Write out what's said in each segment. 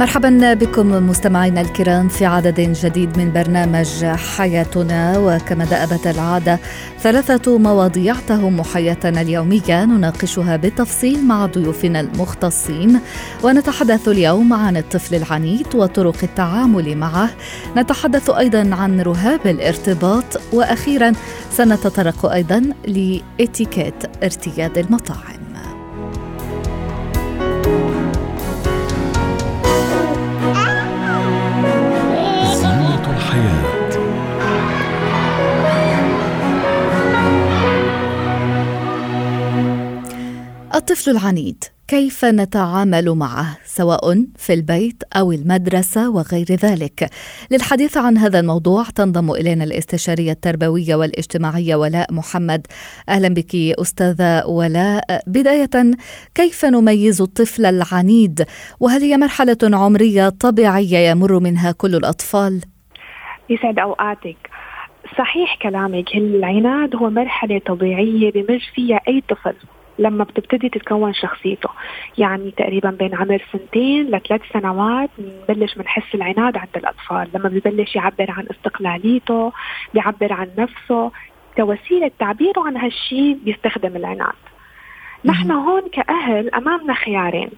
مرحبا بكم مستمعينا الكرام في عدد جديد من برنامج حياتنا وكما دأبت العادة ثلاثة مواضيع تهم حياتنا اليومية نناقشها بالتفصيل مع ضيوفنا المختصين. ونتحدث اليوم عن الطفل العنيد وطرق التعامل معه. نتحدث أيضا عن رهاب الارتباط وأخيرا سنتطرق أيضا لإتيكيت ارتياد المطاعم. الطفل العنيد. كيف نتعامل معه سواء في البيت أو المدرسة وغير ذلك؟ للحديث عن هذا الموضوع تنضم إلينا الاستشارية التربوية والاجتماعية ولاء محمد. أهلا بك أستاذة ولاء. بداية كيف نميز الطفل العنيد؟ وهل هي مرحلة عمرية طبيعية يمر منها كل الأطفال؟ يسعد أوقاتك. صحيح كلامك العناد هو مرحلة طبيعية بمر فيها أي طفل. لما بتبتدي تتكون شخصيته. يعني تقريبا بين عمر سنتين لثلاث سنوات بنبلش بنحس العناد عند الأطفال. لما ببلش يعبر عن استقلاليته بيعبر عن نفسه كوسيلة تعبيره عن هالشيء بيستخدم العناد. نحن هون كأهل أمامنا خيارين.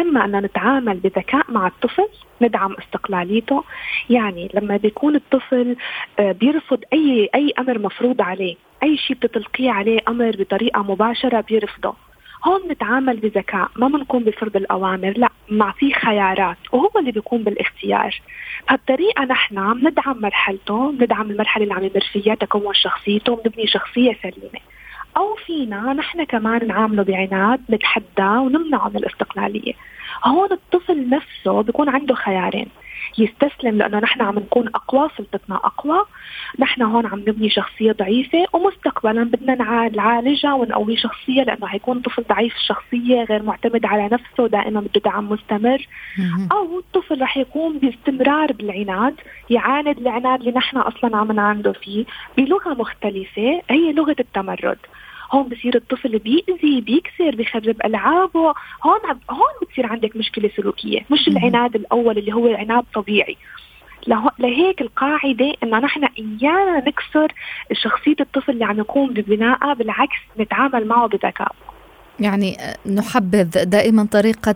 اما أن نتعامل بذكاء مع الطفل ندعم استقلاليته. يعني لما بيكون الطفل آه، بيرفض أي أي أمر مفروض عليه أي شيء بتطلقيه عليه أمر بطريقة مباشرة بيرفضه. هون نتعامل بذكاء ما بنكون بفرض الأوامر لا في خيارات وهو اللي بيكون بالاختيار. بهالطريقة نحن بندعم مرحلته بندعم المرحلة اللي عم يمر فيها تكون شخصيته بنبني شخصية سليمة. أو فينا نحن كمان نعامله بعناد نتحداه ونمنعه من الاستقلالية. هون الطفل نفسه بيكون عنده خيارين. يستسلم لأنه نحن عم نكون أقوى سلطتنا أقوى. نحن هون عم نبني شخصية ضعيفة ومستقبلا بدنا نعالجها ونقوي شخصية لأنه حيكون طفل ضعيف الشخصيه غير معتمد على نفسه دائما بده دعم مستمر. أو الطفل رح يكون باستمرار بالعناد يعاند العناد اللي نحن أصلا عم نعانده فيه بلغة مختلفة هي لغة التمرد. هون بصير الطفل بيأذي بيكسر بيخرب ألعابه هون هون بتصير عندك مشكلة سلوكية. مش العناد الأول اللي هو عناد طبيعي لهيك القاعدة إنه نحن إيانا نكسر شخصية الطفل اللي عم يقوم ببنائها بالعكس نتعامل معه بذكاء. يعني نحبذ دائما طريقة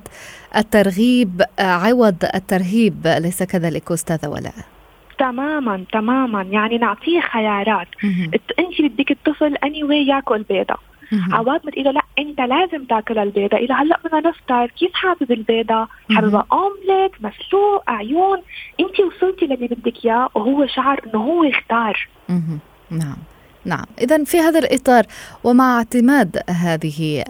الترغيب عوض الترهيب أليس كذلك أستاذة ولاء؟ تماما تماما. يعني نعطيه خيارات. انت بدك الطفل اني واي ياكل بيضه عوض ما تقول لا أنت لازم تاكل البيضة. إلى هلأ بدنا نفطر كيف حابب البيضة؟ حاببها اومليت مسلوق عيون. انت وصلتي للي بدك إياه وهو شعر إنه هو يختار نعم. نعم إذا في هذا الإطار ومع اعتماد هذه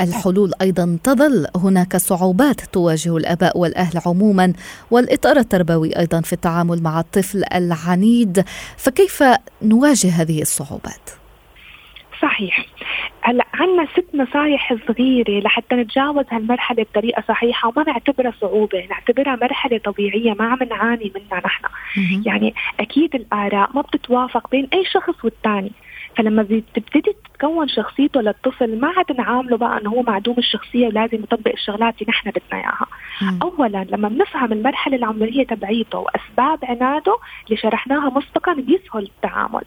الحلول أيضا تظل هناك صعوبات تواجه الآباء والأهل عموما والإطار التربوي أيضا في التعامل مع الطفل العنيد فكيف نواجه هذه الصعوبات؟ صحيح هلأ عندنا ست نصائح صغيرة لحتى نتجاوز هالمرحلة بطريقة صحيحة وما نعتبرها صعوبة، نعتبرها مرحلة طبيعية ما عم نعاني منها نحن. يعني أكيد الآراء ما بتتوافق بين أي شخص والثاني. فلما بتبتدي تتكون شخصيته للطفل ما عاد نعامله بقى إنه هو معدوم الشخصية ولازم يطبق الشغلات اللي نحن بدنا إياها. اولا لما بنفهم المرحلة العمرية تبعيته وأسباب عناده اللي شرحناها مسبقا بيسهل التعامل.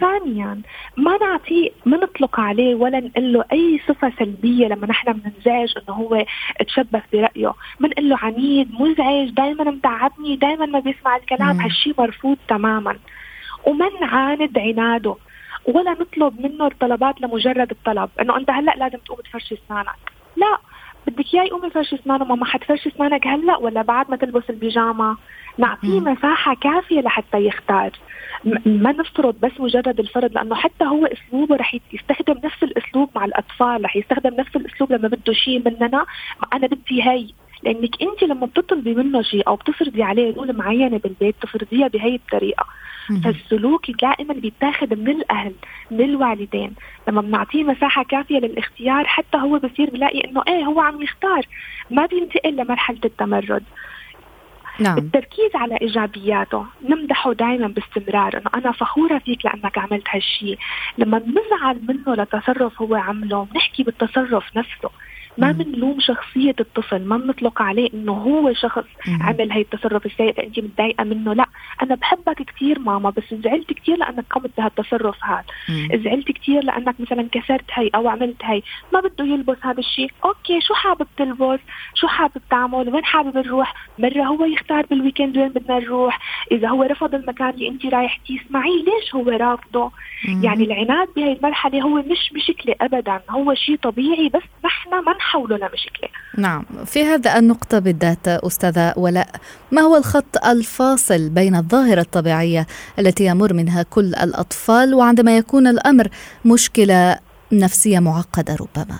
ثانيا ما نعطيه ما نطلق عليه ولا نقول له أي صفة سلبية لما نحن بننزعج إنه هو تشبث برأيه. بنقول له عنيد مزعج دائما متعبني دائما ما بيسمع الكلام هالشيء مرفوض تماما. وما نعاند عناده ولا نطلب منه الطلبات لمجرد الطلب. إنه أنت هلأ لازم تقوم تفرشي أسنانك. لا. بدك اياه يقوم يفرش اسنانه ماما حتفرشي اسنانك هلأ ولا بعد ما تلبس البيجامة؟ نعطيه مساحة كافية لحتى يختار. ما نفترض بس مجرد الفرض لأنه حتى هو أسلوبه رح يستخدم نفس الأسلوب مع الأطفال رح يستخدم نفس الأسلوب لما بده شيء مننا. أنا بدي هي لأنك أنت لما بتطلبي منه شيء أو بتفرضي عليه رول معينة بالبيت تفرضيها بهي الطريقة. فالسلوك دائما بيتاخذ من الأهل من الوالدين. لما بنعطيه مساحة كافية للاختيار حتى هو بصير بلاقي إنه إيه هو عم يختار. ما بينتقل لمرحلة التمرد. نعم. التركيز على إيجابياته. نمدحه دائما باستمرار. إنه أنا فخورة فيك لأنك عملت هالشيء. لما بنزعل منه لتصرف هو عمله بنحكي بالتصرف نفسه. ما بنلوم شخصية الطفل ما بنطلق عليه إنه هو شخص مم. عمل هي التصرف السيء فانت متضايقة منه؟ لا. أنا بحبك كثير ماما بس زعلت كثير لأنك قمت بهالتصرف هذا. زعلت كثير لأنك مثلا كسرت هي أو عملت هي ما بده يلبس هذا الشيء. okay شو حابب تلبس؟ شو حابب تعمل؟ وين حابب نروح؟ مرة هو يختار بال weekend وين بدنا نروح؟ إذا هو رفض المكان اللي انت رايحتي اسمعي ليش هو رافضه؟ يعني العناد بهي المرحلة هو مش مشكلة ابدا هو شيء طبيعي بس نحن ما نحوله لمشكلة نعم. في هذا النقطة بالذات أستاذة ولاء ما هو الخط الفاصل بين الظاهرة الطبيعية التي يمر منها كل الأطفال وعندما يكون الأمر مشكلة نفسية معقدة ربما؟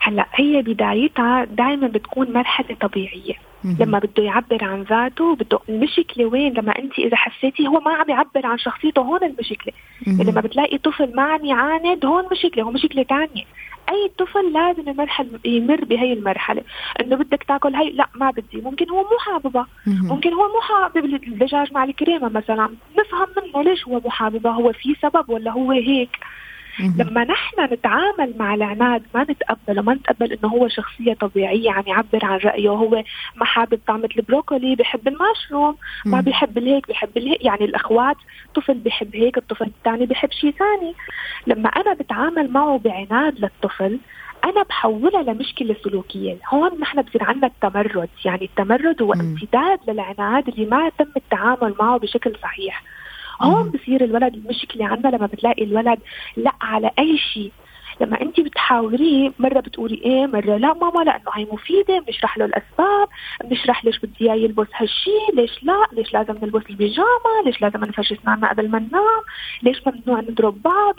هلا هي بدايتها دائما بتكون مرحلة طبيعية. لما بده يعبر عن ذاته بده المشكلة وين؟ لما انت إذا حسيتي هو ما عم يعبر عن شخصيته هون المشكلة. لما بتلاقي طفل ما عم يعاند هون مشكلة هو مشكلة ثانية أي طفل لازم المرحله يمر بهي المرحلة. إنه بدك تاكل هي لا ما بدي. ممكن هو مو حاببها. ممكن هو مو حابب الدجاج مع الكريمة مثلا. نفهم منه ليش هو مو حاببها هو في سبب ولا هو هيك. لما نحن نتعامل مع العناد ما نتقبله ما نتقبل إنه هو شخصية طبيعية عم يعبر عن رأيه. هو ما حابب طعمه البروكولي بحب المشروم ما بيحب الهيك بحب الهيك. يعني الأخوات طفل بحب هيك الطفل الثاني بحب شيء ثاني. لما أنا بتعامل معه بعناد للطفل أنا بحولها لمشكلة سلوكية. هون نحن بصير عندنا التمرد. يعني التمرد هو امتداد للعناد اللي ما تم التعامل معه بشكل صحيح. هون بصير الولد المشكلة عندنا لما بتلاقي الولد لا على أي شيء. لما انت بتحاوريه مرة بتقولي إيه مرة لا ماما لأنه هي مفيدة بنشرح له الأسباب بنشرح ليش بدي إياه يلبس هالشيء ليش لا ليش لازم نلبس البيجامة ليش لازم نفرش اسناننا قبل ما ننام ليش ممنوع نضرب بعض.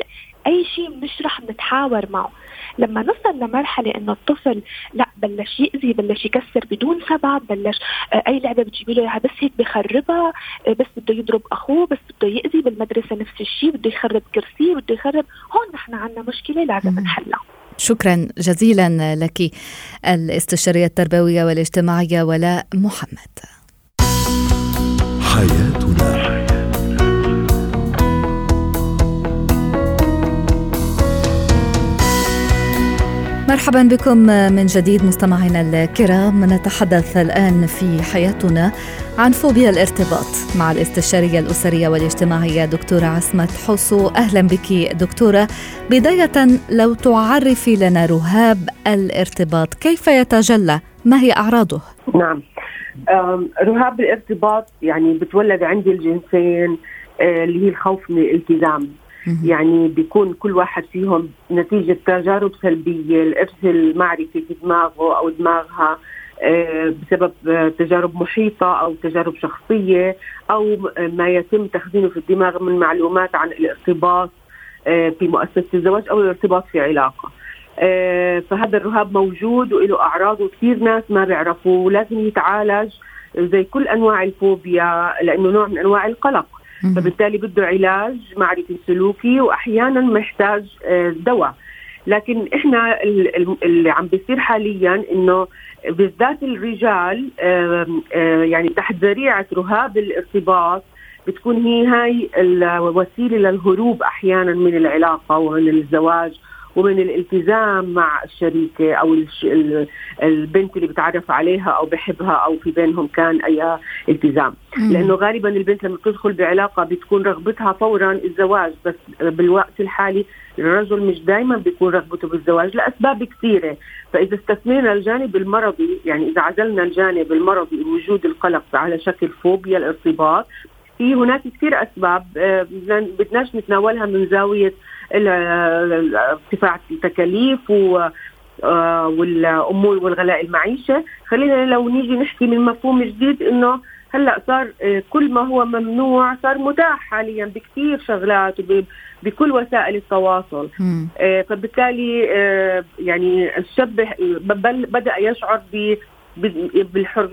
أي شيء بنشرح بنتحاور معه. لما نصل لمرحلة إنه الطفل لا بلش يأذي بلش يكسر بدون سبب بلش آه، أي لعبة بتجيبي له إياها بس هيك بخربها آه، بس بده يضرب أخوه بس بده يأذي بالمدرسة نفس الشيء بده يخرب كرسي بده يخرب هون نحن عندنا مشكلة لازم نحلها. شكرا جزيلا لك الاستشارية التربوية والاجتماعية ولاء محمد. حياتنا. مرحبا بكم من جديد مستمعينا الكرام. نتحدث الآن في حياتنا عن فوبيا الارتباط مع الاستشارية الأسرية والاجتماعية دكتورة عصمت حسو أهلا بك دكتورة. بداية لو تعرفي لنا رهاب الارتباط كيف يتجلى؟ ما هي أعراضه؟ نعم. رهاب الارتباط يعني بتولد عند الجنسين آه، اللي هي الخوف من الالتزام. يعني بيكون كل واحد فيهم نتيجة تجارب سلبية الإرث المعرفي في دماغه أو دماغها آه، بسبب تجارب محيطة أو تجارب شخصية أو ما يتم تخزينه في الدماغ من معلومات عن الارتباط آه، في مؤسسة الزواج أو الارتباط في علاقة. آه، فهذا الرهاب موجود وله أعراض وكثير ناس ما بيعرفوا ولازم يتعالج زي كل أنواع الفوبيا لأنه نوع من أنواع القلق. فبالتالي بده علاج معرفي سلوكي وأحيانا محتاج آه، دواء. لكن إحنا اللي عم بيصير حاليا إنه بالذات الرجال يعني تحت ذريعة رهاب الارتباط بتكون هي هاي الوسيلة للهروب أحيانا من العلاقة ومن الزواج ومن الالتزام مع الشريكة أو البنت اللي بتعرف عليها أو بحبها أو في بينهم كان أي التزام. لأنه غالبا البنت لما بتدخل بعلاقة بتكون رغبتها فورا الزواج بس بالوقت الحالي الرجل مش دائما بيكون رغبته بالزواج لأسباب كثيرة. فإذا استثنينا الجانب المرضي يعني إذا عزلنا الجانب المرضي وجود القلق على شكل فوبيا الارتباط في هناك كثير أسباب آه، بدناش نتناولها من زاوية ارتفاع التكاليف و آه، والأمور والغلاء المعيشة. خلينا لو نيجي نحكي من مفهوم جديد إنه هلأ صار آه، كل ما هو ممنوع صار متاح حاليا بكثير شغلات بكل وسائل التواصل. فبالتالي يعني الشاب بدأ يشعر ب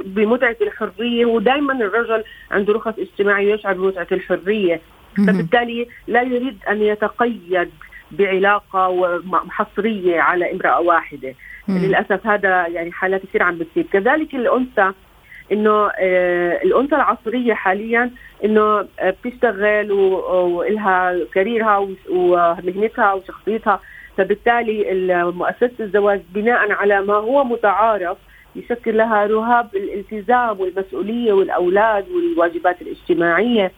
بمتعة الحرية ودائما الرجل عنده رخص اجتماعيه يشعر بمتعة الحرية. فبالتالي لا يريد أن يتقيد بعلاقة حصريه على امرأة واحدة. للأسف هذا يعني حالات كثير عم بتصير. كذلك الأنثى إنه آه الأنثى العصرية حاليا إنه آه بتشتغل وإلها كاريرها ومهنتها وشخصيتها. فبالتالي مؤسسه الزواج بناء على ما هو متعارف يشكل لها رهاب الالتزام والمسؤولية والأولاد والواجبات الاجتماعية.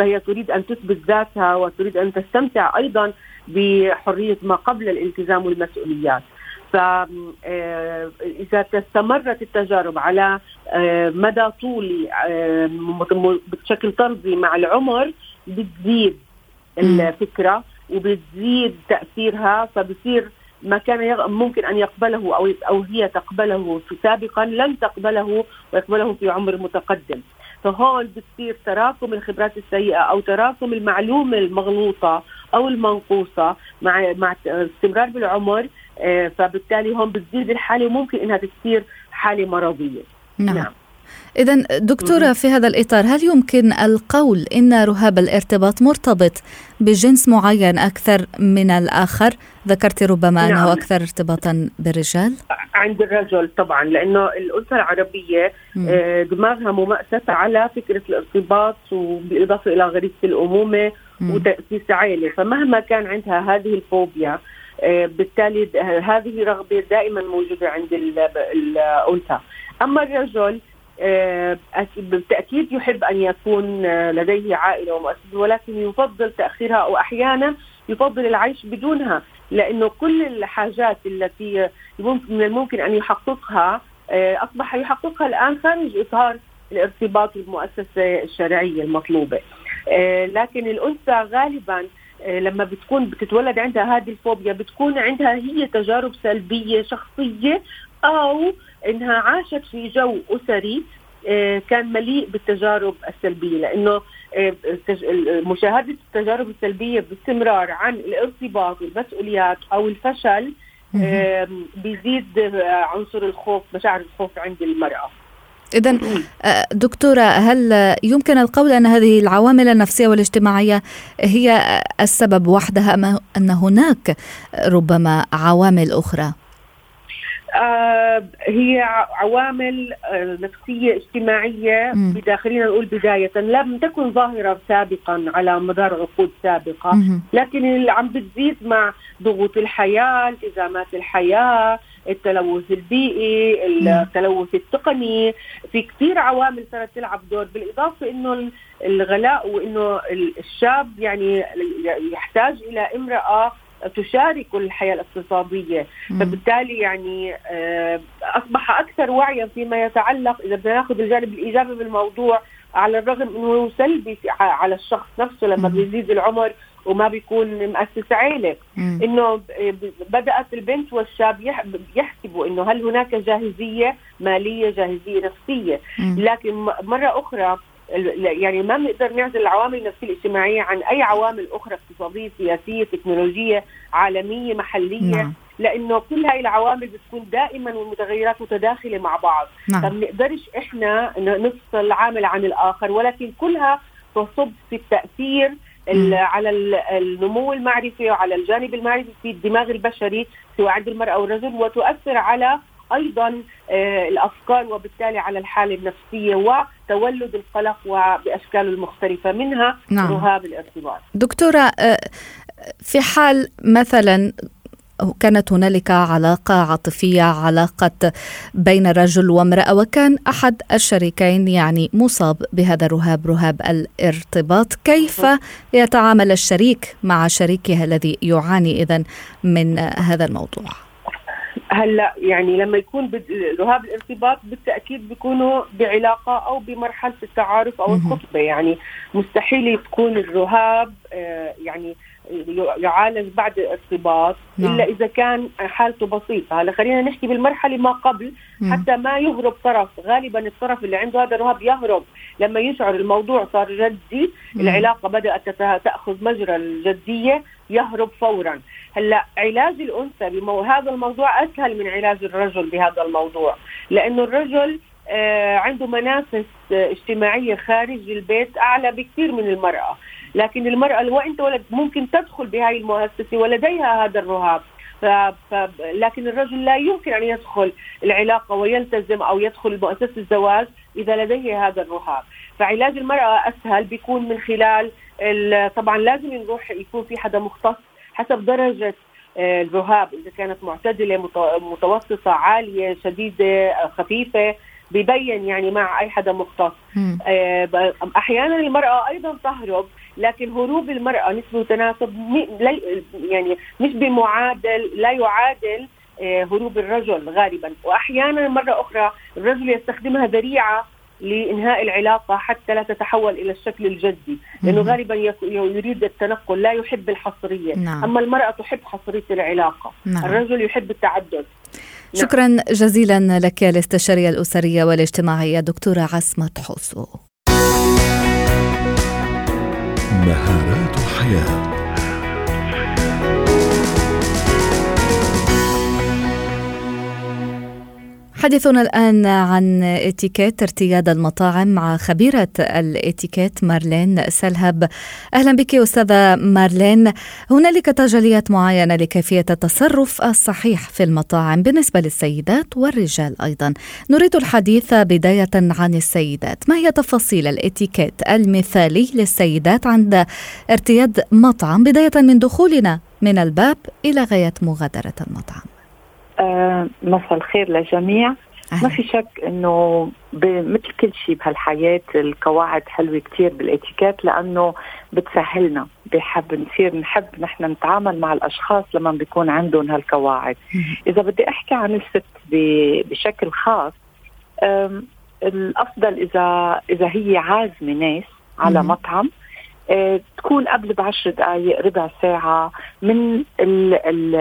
فهي تريد أن تثبت ذاتها وتريد أن تستمتع أيضا بحرية ما قبل الالتزام والمسؤوليات. فإذا آه، استمرت التجارب على آه، مدى طولي آه، بشكل طردي مع العمر بتزيد الفكرة وبتزيد تأثيرها فبصير ما كان ممكن أن يقبله أو أو هي تقبله سابقا لن تقبله ويقبله في عمر متقدم فهون بتصير تراكم الخبرات السيئة أو تراكم المعلومة المغلوطة أو المنقوصة مع مع استمرار بالعمر آه، فبالتالي هون بتزيد الحالة وممكن إنها تصير حالة مرضية نعم, نعم. إذا دكتورة في هذا الإطار هل يمكن القول إن رهاب الارتباط مرتبط بجنس معين أكثر من الآخر؟ ذكرت ربما نعم. أنه أكثر ارتباطا بالرجال؟ عند الرجل طبعا لأنه الأنثى العربية آه، دماغها ممأسسة على فكرة الارتباط وبالإضافة إلى غريزة الأمومة وتأسيس عائلة فمهما كان عندها هذه الفوبيا آه، بالتالي هذه رغبة دائما موجودة عند الأنثى أما الرجل بالتأكيد يحب أن يكون آه، لديه عائلة ومؤسسة ولكن يفضل تأخيرها أو أحيانا يفضل العيش بدونها لأنه كل الحاجات التي من الممكن أن يحققها أصبح يحققها الآن خارج إطار الارتباط بالمؤسسة الشرعية المطلوبة. لكن الأنثى غالبا لما بتكون بتتولد عندها هذه الفوبيا بتكون عندها هي تجارب سلبية شخصية أو إنها عاشت في جو أسري آه، كان مليء بالتجارب السلبية لأنه آه، مشاهدة التجارب السلبية باستمرار عن الارتباط والمسؤوليات أو الفشل بيزيد عنصر الخوف مشاعر الخوف عند المرأة. إذا آه، دكتورة هل يمكن القول أن هذه العوامل النفسية والاجتماعية هي السبب وحدها أم أن هناك ربما عوامل أخرى؟ آه هي عوامل آه نفسية اجتماعية خلينا نقول بداية. لم تكن ظاهرة سابقا على مدار عقود سابقة مم. لكن اللي عم بتزيد مع ضغوط الحياة التزامات الحياة التلوث البيئي التلوث التقني. في كثير عوامل صارت تلعب دور بالإضافة أنه الغلاء وأنه الشاب يعني يحتاج إلى امرأة تشارك الحياة الاقتصادية. فبالتالي يعني آه، أصبح أكثر وعيا فيما يتعلق إذا بدنا ناخذ الجانب الإيجابي بالموضوع على الرغم إنه سلبي على الشخص نفسه لما بيزيد العمر وما بيكون مؤسس عيلة. إنه بدأت البنت والشاب يحسبوا إنه هل هناك جاهزية مالية جاهزية نفسية. لكن مرة أخرى يعني ما بنقدر نعزل العوامل النفسية الاجتماعية عن أي عوامل أخرى اقتصادية سياسية تكنولوجية عالمية محلية نعم. لأنه كل هاي العوامل بتكون دائما والمتغيرات متداخلة مع بعض نعم. فما بنقدرش إحنا نفصل عامل عن الآخر ولكن كلها تصب في التأثير على النمو المعرفي وعلى الجانب المعرفي في الدماغ البشري سواء عند المرأة والرجل وتؤثر على أيضا آه، الأفكار وبالتالي على الحالة النفسية وتولد القلق وباشكاله المختلفه منها نعم. رهاب الارتباط. دكتورة آه، في حال مثلا كانت هنالك علاقة عاطفية علاقة بين رجل وامرأة وكان أحد الشريكين يعني مصاب بهذا الرهاب رهاب الارتباط كيف يتعامل الشريك مع شريكه الذي يعاني إذا من هذا الموضوع؟ هلا يعني لما يكون رهاب الارتباط بالتأكيد بيكونوا بعلاقة أو بمرحلة التعارف أو الخطبة. يعني مستحيل تكون الرهاب آه، يعني يعالج بعد الارتباط نعم. إلا إذا كان حالته بسيطة. هلا خلينا نحكي بالمرحلة ما قبل حتى ما يهرب طرف غالبا الطرف اللي عنده هذا الرهاب يهرب. لما يشعر الموضوع صار جدي العلاقة بدأت تأخذ مجرى الجدية يهرب فورا. هلا علاج الأنثى بهذا الموضوع أسهل من علاج الرجل بهذا الموضوع لأنه الرجل آه عنده منافس آه اجتماعية خارج البيت أعلى بكثير من المرأة. لكن المرأة لو أنت ولد ممكن تدخل بهاي المؤسسة ولديها هذا الرهاب. ف... ف... لكن الرجل لا يمكن أن يدخل العلاقة ويلتزم أو يدخل مؤسسة الزواج إذا لديه هذا الرهاب. فعلاج المرأة أسهل بيكون من خلال ال... طبعا لازم نروح يكون في حدا مختص حسب درجة آه، الرهاب. إذا كانت معتدلة متوسطة عالية شديدة خفيفة ببين يعني مع أي حدا مختص آه، أحيانا المرأة أيضا تهرب لكن هروب المرأة نسبة وتناسب يعني مش بمعادل لا يعادل آه، هروب الرجل غالبا وأحيانا مرة أخرى الرجل يستخدمها ذريعة لإنهاء العلاقة حتى لا تتحول إلى الشكل الجدي لأنه غالبا يريد التنقل لا يحب الحصرية نعم. أما المرأة تحب حصرية العلاقة نعم. الرجل يحب التعدد. شكرا جزيلا لك الاستشارية الأسرية والاجتماعية دكتورة عصمت حوسو مهارات حياه حديثنا الآن عن إتيكيت ارتياد المطاعم مع خبيرة الإتيكيت مارلين سلهب. أهلا بك أستاذة مارلين. هنالك تجليات معينة لكيفية التصرف الصحيح في المطاعم بالنسبة للسيدات والرجال أيضا. نريد الحديث بداية عن السيدات. ما هي تفاصيل الإتيكيت المثالي للسيدات عند ارتياد مطعم بداية من دخولنا من الباب إلى غاية مغادرة المطعم؟ مساء الخير للجميع. ما في شك إنه مثل كل شيء بهالحياة القواعد حلوة كثير بالاتيكيت لأنه بتسهلنا. بحب نصير نحب نحن نتعامل مع الأشخاص لما بيكون عندهم هالقواعد. إذا بدي أحكي عن الست بشكل خاص الأفضل اذا إذا هي عازمة ناس على مطعم آه، تكون قبل بعشر دقائق ربع ساعة من ال ال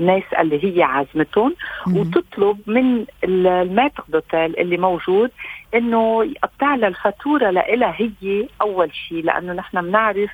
الناس اللي هي عازمتهم وتطلب من الماتر دوتيل اللي موجود إنه يقطع لها الفاتورة لها هي أول شيء لأنه نحن بنعرف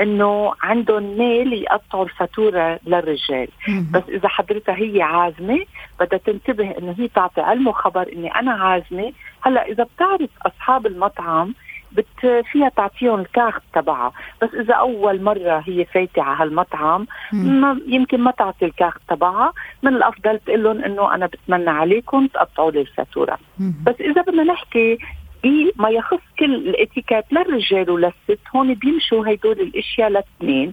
إنه عندهم ميل يقطعوا الفاتورة للرجال. بس إذا حضرتها هي عازمة بدها تنتبه إنه هي تعطي علمه خبر إني أنا عازمة. هلأ إذا بتعرف أصحاب المطعم بت فيها تعطيهم الكارت تبعها. بس إذا أول مرة هي فايتة على هالمطعم ما يمكن ما تعطي الكارت تبعها. من الأفضل تقول لهم إنه أنا بتمنى عليكم تقطعوا لي الفاتورة. بس إذا بدنا نحكي بما يخص كل الاتيكيت للرجال وللست. هون بيمشوا هدول الأشياء لاثنين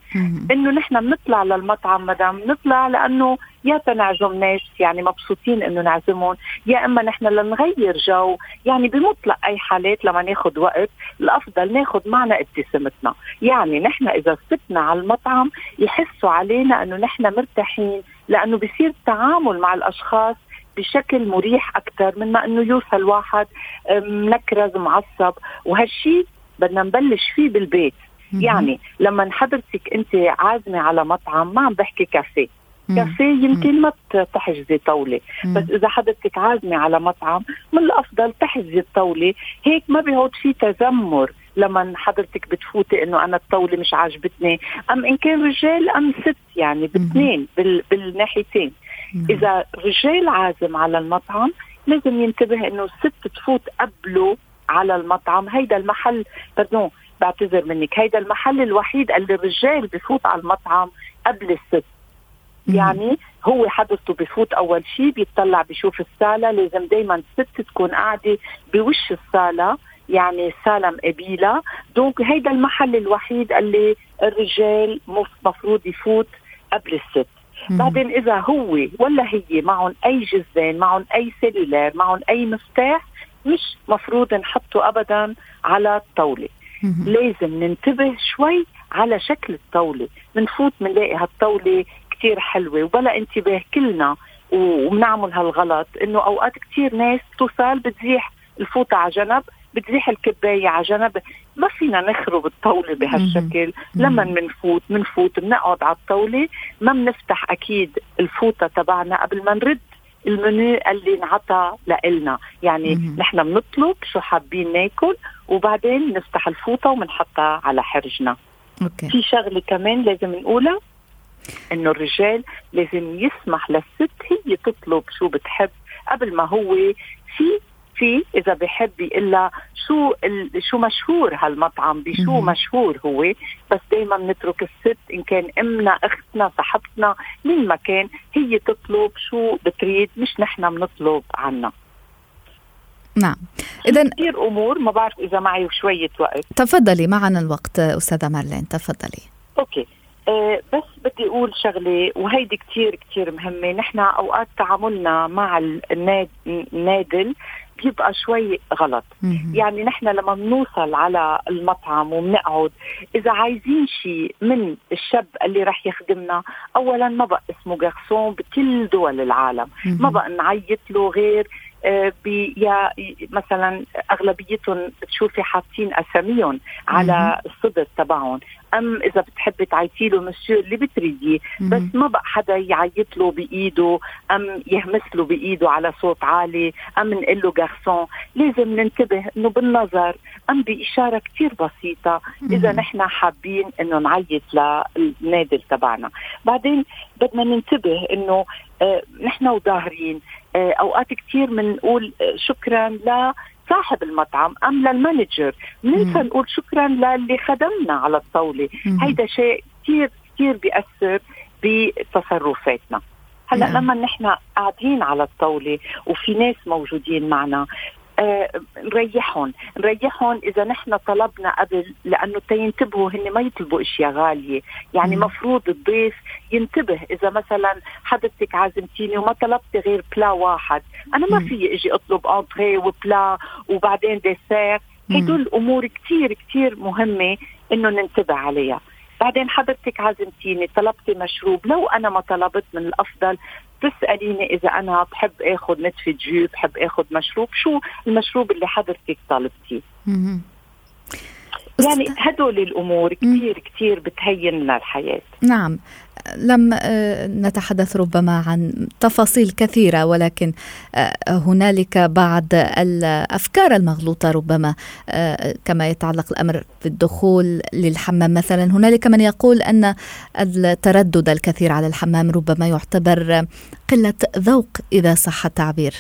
إنه نحن بنطلع للمطعم مدام. نطلع لأنه يا تنعزم ناس يعني مبسوطين إنه نعزمهم يا إما نحن لنغير جو. يعني بمطلق أي حالات لما ناخذ وقت الأفضل ناخذ معنا ابتسامتنا. يعني نحن إذا ستنا على المطعم يحسوا علينا إنه نحن مرتاحين لأنه بصير التعامل مع الأشخاص بشكل مريح أكثر من ما إنه يوصل واحد منكرز معصب. وهالشيء بدنا نبلش فيه بالبيت. يعني لما حضرتك أنت عازمة على مطعم ما عم بحكي كافيه. كافيه يمكن ما تحجزي طاولة. بس إذا حضرتك عازمة على مطعم من الأفضل تحجزي الطاوله هيك ما بيعود في تذمر لما حضرتك بتفوتي إنه أنا الطاولة مش عاجبتني. أم إن كان رجال أم ست يعني باثنين بال... بالناحيتين. إذا رجال عازم على المطعم لازم ينتبه إنه الست تفوت قبله على المطعم. هيدا المحل بردون بعتذر منك هيدا المحل الوحيد اللي الرجال بفوت على المطعم قبل الست. يعني هو حضرته بفوت أول شيء بيطلع بيشوف الصاله لازم دائما الست تكون قاعدة بوش الصاله يعني سالم قبيله دونك هيدا المحل الوحيد اللي الرجال مفروض يفوت قبل الست. بعدين إذا هو ولا هي معهم أي جزان معهم أي سيلولار معهم أي مفتاح مش مفروض نحطه ابدا على الطاولة. لازم ننتبه شوي على شكل الطاولة. بنفوت بنلاقي هالطاولة كتير حلوة وبلا انتباه كلنا وبنعمل هالغلط إنه أوقات كتير ناس توصل بتزيح الفوطه على جنب بتزيح الكباية على جنب. ما فينا نخرب الطاولة بهالشكل. لما بنفوت بنفوت بنقعد على الطاولة. ما بنفتح أكيد الفوطة تبعنا قبل ما نرد. المنيو اللي انعطى لنا يعني نحن بنطلب شو حابين ناكل وبعدين نفتح الفوطة وبنحطها على حرجنا. okay. في شغلة كمان لازم نقولها إنه الرجال لازم يسمح للست هي تطلب شو بتحب. قبل ما هو في في إذا بحب يقول شو شو مشهور هالمطعم بشو مشهور هو. بس دائما نترك الست إن كان أمنا أختنا صاحبتنا مين ما كان هي تطلب شو بتريد مش نحن بنطلب عنها نعم. اذا كثير أمور ما بعرف إذا معي شوية وقت. تفضلي معنا الوقت أستاذة مارلين تفضلي. أوكي. أه بس بدي أقول شغلة وهيدي كثير كثير مهمة. نحن أوقات تعاملنا مع النادل بيبقى شوي غلط مم. يعني نحن لما بنوصل على المطعم وبنقعد إذا عايزين شيء من الشاب اللي رح يخدمنا اولا ما بقى اسمه جارسون بكل دول العالم مم. ما بقى نعيط له غير يا مثلا أغلبيتهم بتشوفي حاطين أساميهم على الصدر تبعهم. أم إذا بتحبي تعيطي له مسيو اللي بتريديه. بس ما بقى حدا يعيط له بإيده أم يهمس له بإيده على صوت عالي أم نقول له جارسون لازم ننتبه إنه بالنظر. أم بإشارة كثير بسيطة. إذا نحن حابين إنه نعيط للنادل تبعنا. بعدين بدنا ننتبه إنه آه نحن وظاهرين. آه أوقات كثير بنقول آه شكرا ل صاحب المطعم أم للمانجر. بننسى نقول شكرا للي خدمنا على الطاولة. هيدا شيء كثير كثير بيأثر بتصرفاتنا. هلأ نعم. لما نحن قاعدين على الطاولة وفي ناس موجودين معنا آه نريحهم. نريحهم إذا نحن طلبنا قبل لأنه تينتبهوا هن ما يطلبوا إشياء غالية. يعني مم. مفروض الضيف ينتبه إذا مثلا حضرتك عازمتيني وما طلبت غير plat واحد. أنا ما في إجي أطلب entrée و plat وبعدين dessert هدول الأمور كثير كثير مهمة إنه ننتبه عليها. بعدين حضرتك عازمتيني طلبتي مشروب. لو أنا ما طلبت من الأفضل تسأليني إذا أنا بحب آخذ نتفة jus بحب آخذ مشروب شو المشروب اللي حضرتك طالبتيه يعني هدول الأمور كثير كثير بتهين لنا الحياة نعم. لم نتحدث ربما عن تفاصيل كثيرة ولكن هنالك بعض الأفكار المغلوطة ربما كما يتعلق الأمر بالدخول للحمام مثلا. هنالك من يقول أن التردد الكثير على الحمام ربما يعتبر قلة ذوق إذا صح التعبير.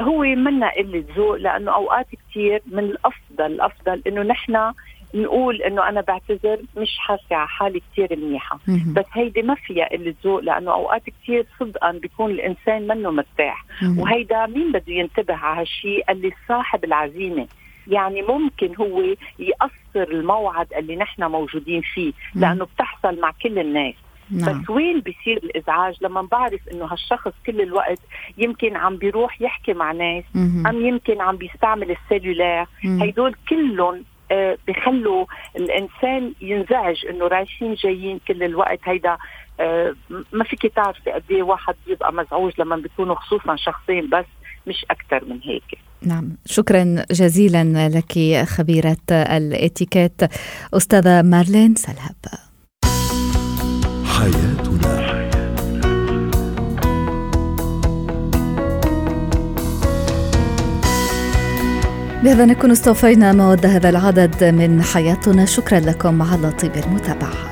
هو منا قلة ذوق لأنه أوقات كثير من الأفضل الأفضل إنه نحن نقول إنه أنا بعتذر مش حاسة على حالي كثير منيحة. بس هيدي ما فيها قلة ذوق لأنه أوقات كثير صدقا بيكون الإنسان منه مرتاح. وهيدا مين بده ينتبه على هالشيء اللي صاحب العزيمة. يعني ممكن هو يقصر الموعد اللي نحن موجودين فيه لأنه بتحصل مع كل الناس. نعم. بس وين بيصير الإزعاج لما بعرف إنه هالشخص كل الوقت يمكن عم بيروح يحكي مع ناس مم. أم يمكن عم بيستعمل السيلولار هيدول كلهم بخلوا الإنسان ينزعج إنه رايحين جايين كل الوقت. هيدا ما فيك تعرفي قد إيه واحد بيبقى مزعوج لما بيكونوا خصوصا شخصين بس مش أكثر من هيك. نعم. شكرا جزيلا لك خبيرة الإتيكيت. أستاذة مارلين سلهب. حياتنا. بهذا نكون استوفينا مواد هذا العدد من حياتنا. شكرا لكم على طيب المتابعة.